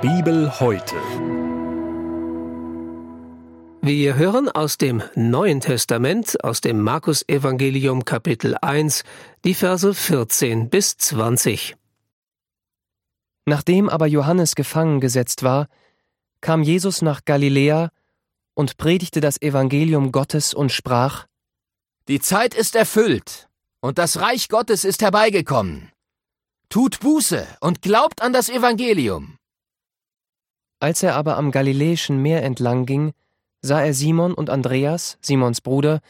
Bibel heute. Wir hören aus dem Neuen Testament, aus dem Markus Evangelium Kapitel 1, die Verse 14 bis 20. Nachdem aber Johannes gefangen gesetzt war, kam Jesus nach Galiläa und predigte das Evangelium Gottes und sprach Die Zeit ist erfüllt, und das Reich Gottes ist herbeigekommen. Tut Buße und glaubt an das Evangelium. Als er aber am Galiläischen Meer entlang ging, sah er Simon und Andreas, Simons Bruder,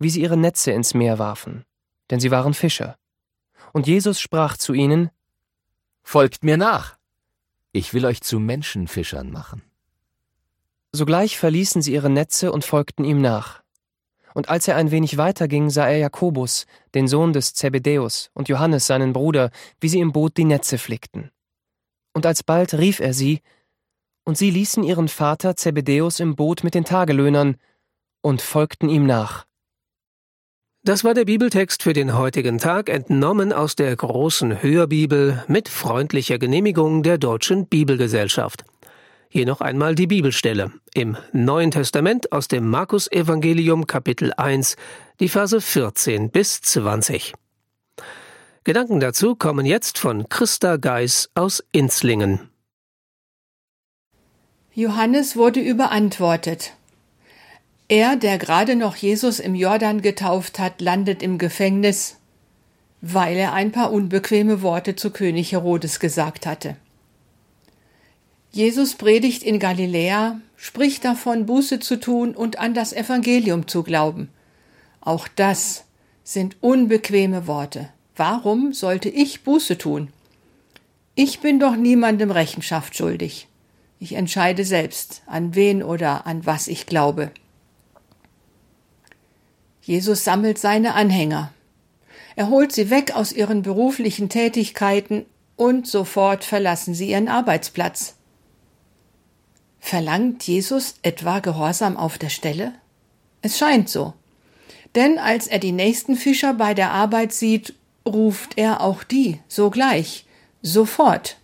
wie sie ihre Netze ins Meer warfen, denn sie waren Fischer. Und Jesus sprach zu ihnen Folgt mir nach, ich will euch zu Menschenfischern machen. Sogleich verließen sie ihre Netze und folgten ihm nach. Und als er ein wenig weiter ging, sah er Jakobus, den Sohn des Zebedäus, und Johannes, seinen Bruder, wie sie im Boot die Netze flickten. Und alsbald rief er sie, und sie ließen ihren Vater Zebedäus im Boot mit den Tagelöhnern und folgten ihm nach. Das war der Bibeltext für den heutigen Tag, entnommen aus der großen Hörbibel mit freundlicher Genehmigung der Deutschen Bibelgesellschaft. Hier noch einmal die Bibelstelle im Neuen Testament aus dem Markus Evangelium Kapitel 1, die Verse 14 bis 20. Gedanken dazu kommen jetzt von Christa Geis aus Inzlingen. Johannes wurde überantwortet. Er, der gerade noch Jesus im Jordan getauft hat, landet im Gefängnis, weil er ein paar unbequeme Worte zu König Herodes gesagt hatte. Jesus predigt in Galiläa, spricht davon, Buße zu tun und an das Evangelium zu glauben. Auch das sind unbequeme Worte. Warum sollte ich Buße tun? Ich bin doch niemandem Rechenschaft schuldig. Ich entscheide selbst, an wen oder an was ich glaube. Jesus sammelt seine Anhänger. Er holt sie weg aus ihren beruflichen Tätigkeiten und sofort verlassen sie ihren Arbeitsplatz. Verlangt Jesus etwa Gehorsam auf der Stelle? Es scheint so. Denn als er die nächsten Fischer bei der Arbeit sieht, ruft er auch die sogleich, sofort.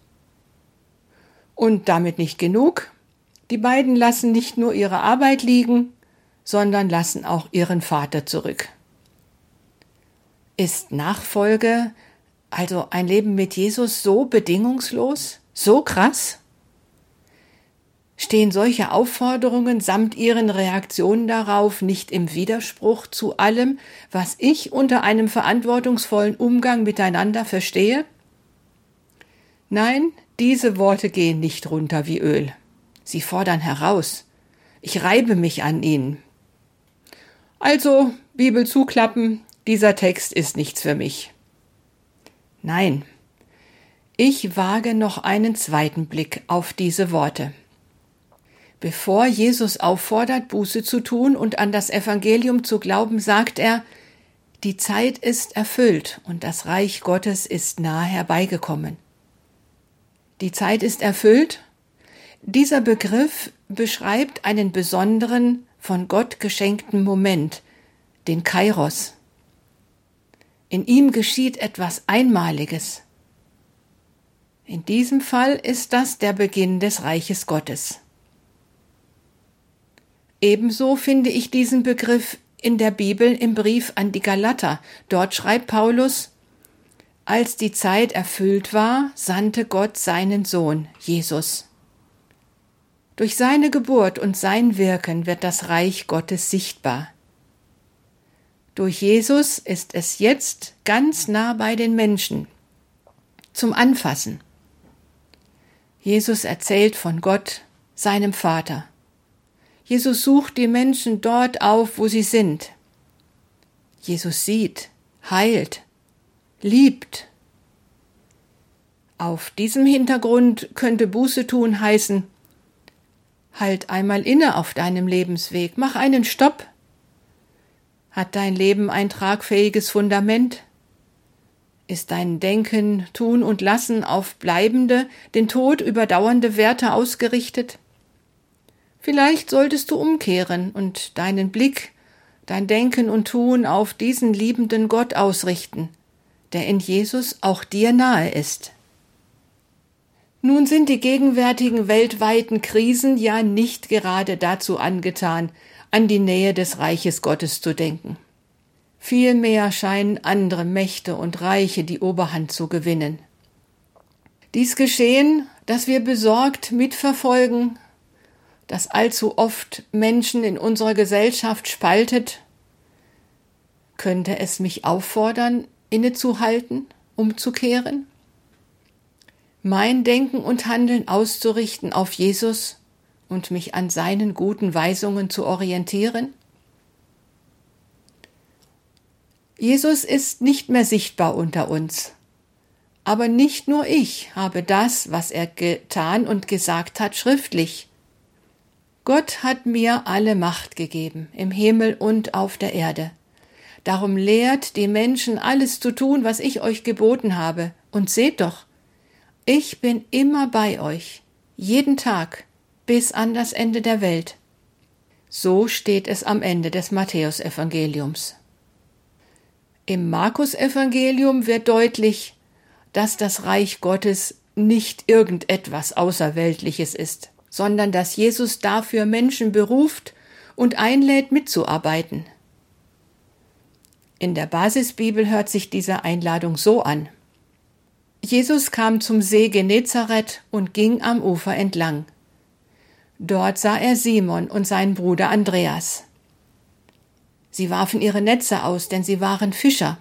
Und damit nicht genug. Die beiden lassen nicht nur ihre Arbeit liegen, sondern lassen auch ihren Vater zurück. Ist Nachfolge, also ein Leben mit Jesus, so bedingungslos, so krass? Stehen solche Aufforderungen samt ihren Reaktionen darauf nicht im Widerspruch zu allem, was ich unter einem verantwortungsvollen Umgang miteinander verstehe? Nein, diese Worte gehen nicht runter wie Öl. Sie fordern heraus. Ich reibe mich an ihnen. Also, Bibel zuklappen, dieser Text ist nichts für mich. Nein, ich wage noch einen zweiten Blick auf diese Worte. Bevor Jesus auffordert, Buße zu tun und an das Evangelium zu glauben, sagt er, die Zeit ist erfüllt und das Reich Gottes ist nahe herbeigekommen. Die Zeit ist erfüllt. Dieser Begriff beschreibt einen besonderen, von Gott geschenkten Moment, den Kairos. In ihm geschieht etwas Einmaliges. In diesem Fall ist das der Beginn des Reiches Gottes. Ebenso finde ich diesen Begriff in der Bibel im Brief an die Galater. Dort schreibt Paulus, als die Zeit erfüllt war, sandte Gott seinen Sohn, Jesus. Durch seine Geburt und sein Wirken wird das Reich Gottes sichtbar. Durch Jesus ist es jetzt ganz nah bei den Menschen, zum Anfassen. Jesus erzählt von Gott, seinem Vater. Jesus sucht die Menschen dort auf, wo sie sind. Jesus sieht, heilt, liebt. Auf diesem Hintergrund könnte Buße tun heißen, halt einmal inne auf deinem Lebensweg, mach einen Stopp. Hat dein Leben ein tragfähiges Fundament? Ist dein Denken, Tun und Lassen auf bleibende, den Tod überdauernde Werte ausgerichtet? Vielleicht solltest du umkehren und deinen Blick, dein Denken und Tun auf diesen liebenden Gott ausrichten, der in Jesus auch dir nahe ist. Nun sind die gegenwärtigen weltweiten Krisen ja nicht gerade dazu angetan, an die Nähe des Reiches Gottes zu denken. Vielmehr scheinen andere Mächte und Reiche die Oberhand zu gewinnen. Dies geschehen, dass wir besorgt mitverfolgen, dass allzu oft Menschen in unserer Gesellschaft spaltet, könnte es mich auffordern, innezuhalten, umzukehren? mein Denken und Handeln auszurichten auf Jesus und mich an seinen guten Weisungen zu orientieren? Jesus ist nicht mehr sichtbar unter uns. Aber nicht nur ich habe das, was er getan und gesagt hat, schriftlich. Gott hat mir alle Macht gegeben, im Himmel und auf der Erde. Darum lehrt die Menschen alles zu tun, was ich euch geboten habe. Und seht doch, ich bin immer bei euch, jeden Tag, bis an das Ende der Welt. So steht es am Ende des Matthäusevangeliums. Im Markusevangelium wird deutlich, dass das Reich Gottes nicht irgendetwas Außerweltliches ist, sondern dass Jesus dafür Menschen beruft und einlädt mitzuarbeiten. In der Basisbibel hört sich diese Einladung so an. Jesus kam zum See Genezareth und ging am Ufer entlang. Dort sah er Simon und seinen Bruder Andreas. Sie warfen ihre Netze aus, denn sie waren Fischer.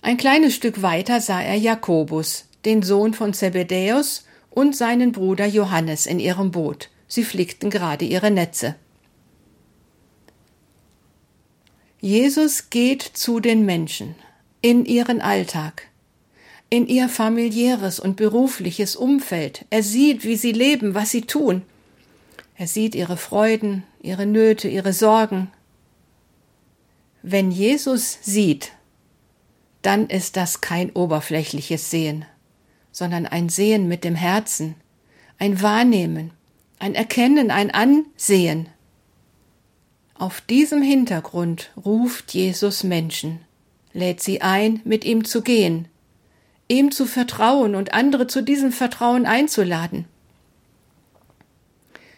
Ein kleines Stück weiter sah er Jakobus, den Sohn von Zebedäus, und seinen Bruder Johannes in ihrem Boot. Sie flickten gerade ihre Netze. Jesus geht zu den Menschen in ihren Alltag in ihr familiäres und berufliches Umfeld. Er sieht, wie sie leben, was sie tun. Er sieht ihre Freuden, ihre Nöte, ihre Sorgen. Wenn Jesus sieht, dann ist das kein oberflächliches Sehen, sondern ein Sehen mit dem Herzen, ein Wahrnehmen, ein Erkennen, ein Ansehen. Auf diesem Hintergrund ruft Jesus Menschen, lädt sie ein, mit ihm zu gehen, ihm zu vertrauen und andere zu diesem Vertrauen einzuladen.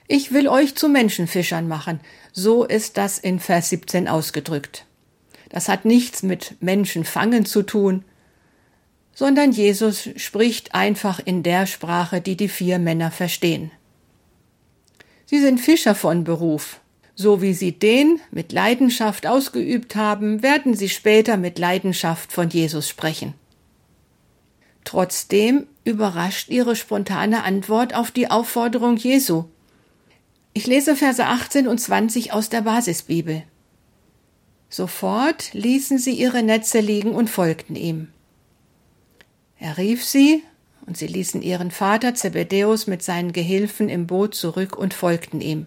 Ich will euch zu Menschenfischern machen, so ist das in Vers 17 ausgedrückt. Das hat nichts mit Menschenfangen zu tun, sondern Jesus spricht einfach in der Sprache, die die vier Männer verstehen. Sie sind Fischer von Beruf. So wie sie den mit Leidenschaft ausgeübt haben, werden sie später mit Leidenschaft von Jesus sprechen. Trotzdem überrascht ihre spontane Antwort auf die Aufforderung Jesu. Ich lese Verse 18 und 20 aus der Basisbibel. Sofort ließen sie ihre Netze liegen und folgten ihm. Er rief sie, und sie ließen ihren Vater Zebedäus mit seinen Gehilfen im Boot zurück und folgten ihm.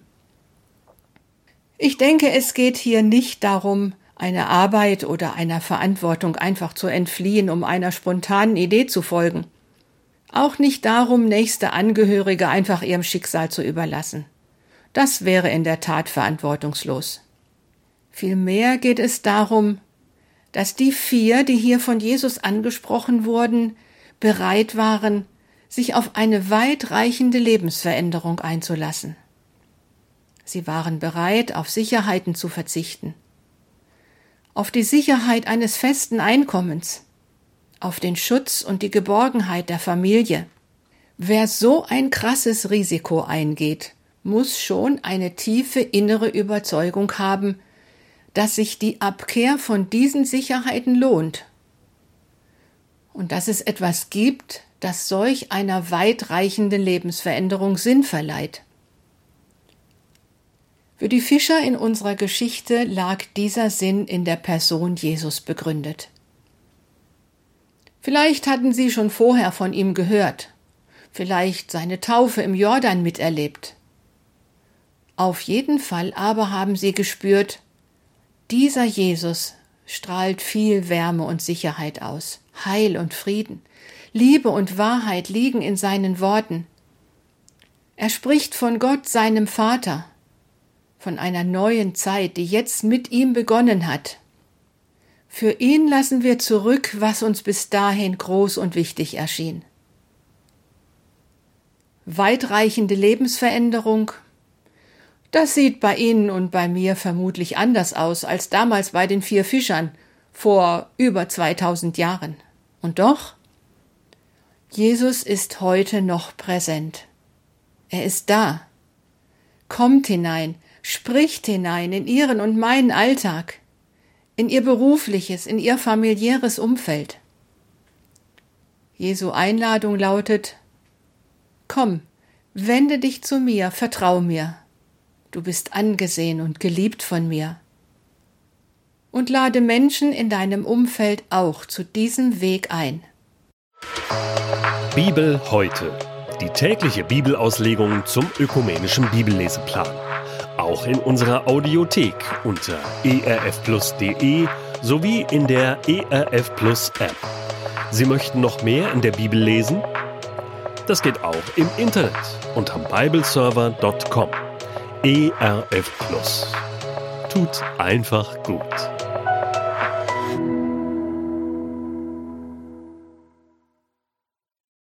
Ich denke, es geht hier nicht darum, einer Arbeit oder einer Verantwortung einfach zu entfliehen, um einer spontanen Idee zu folgen. Auch nicht darum, nächste Angehörige einfach ihrem Schicksal zu überlassen. Das wäre in der Tat verantwortungslos. Vielmehr geht es darum, dass die vier, die hier von Jesus angesprochen wurden, bereit waren, sich auf eine weitreichende Lebensveränderung einzulassen. Sie waren bereit, auf Sicherheiten zu verzichten auf die Sicherheit eines festen Einkommens, auf den Schutz und die Geborgenheit der Familie. Wer so ein krasses Risiko eingeht, muss schon eine tiefe innere Überzeugung haben, dass sich die Abkehr von diesen Sicherheiten lohnt und dass es etwas gibt, das solch einer weitreichenden Lebensveränderung Sinn verleiht. Für die Fischer in unserer Geschichte lag dieser Sinn in der Person Jesus begründet. Vielleicht hatten sie schon vorher von ihm gehört, vielleicht seine Taufe im Jordan miterlebt. Auf jeden Fall aber haben sie gespürt, dieser Jesus strahlt viel Wärme und Sicherheit aus, Heil und Frieden, Liebe und Wahrheit liegen in seinen Worten. Er spricht von Gott, seinem Vater, von einer neuen Zeit, die jetzt mit ihm begonnen hat. Für ihn lassen wir zurück, was uns bis dahin groß und wichtig erschien. weitreichende Lebensveränderung. Das sieht bei Ihnen und bei mir vermutlich anders aus als damals bei den vier Fischern vor über 2000 Jahren. Und doch, Jesus ist heute noch präsent. Er ist da. Kommt hinein, spricht hinein in Ihren und meinen Alltag, in Ihr berufliches, in Ihr familiäres Umfeld. Jesu Einladung lautet, Komm, wende dich zu mir, vertrau mir. Du bist angesehen und geliebt von mir. Und lade Menschen in deinem Umfeld auch zu diesem Weg ein. Bibel heute. Die tägliche Bibelauslegung zum ökumenischen Bibelleseplan. Auch in unserer Audiothek unter erfplus.de sowie in der ERF Plus App. Sie möchten noch mehr in der Bibel lesen? Das geht auch im Internet unter bibleserver.com. ERF Plus. Tut einfach gut.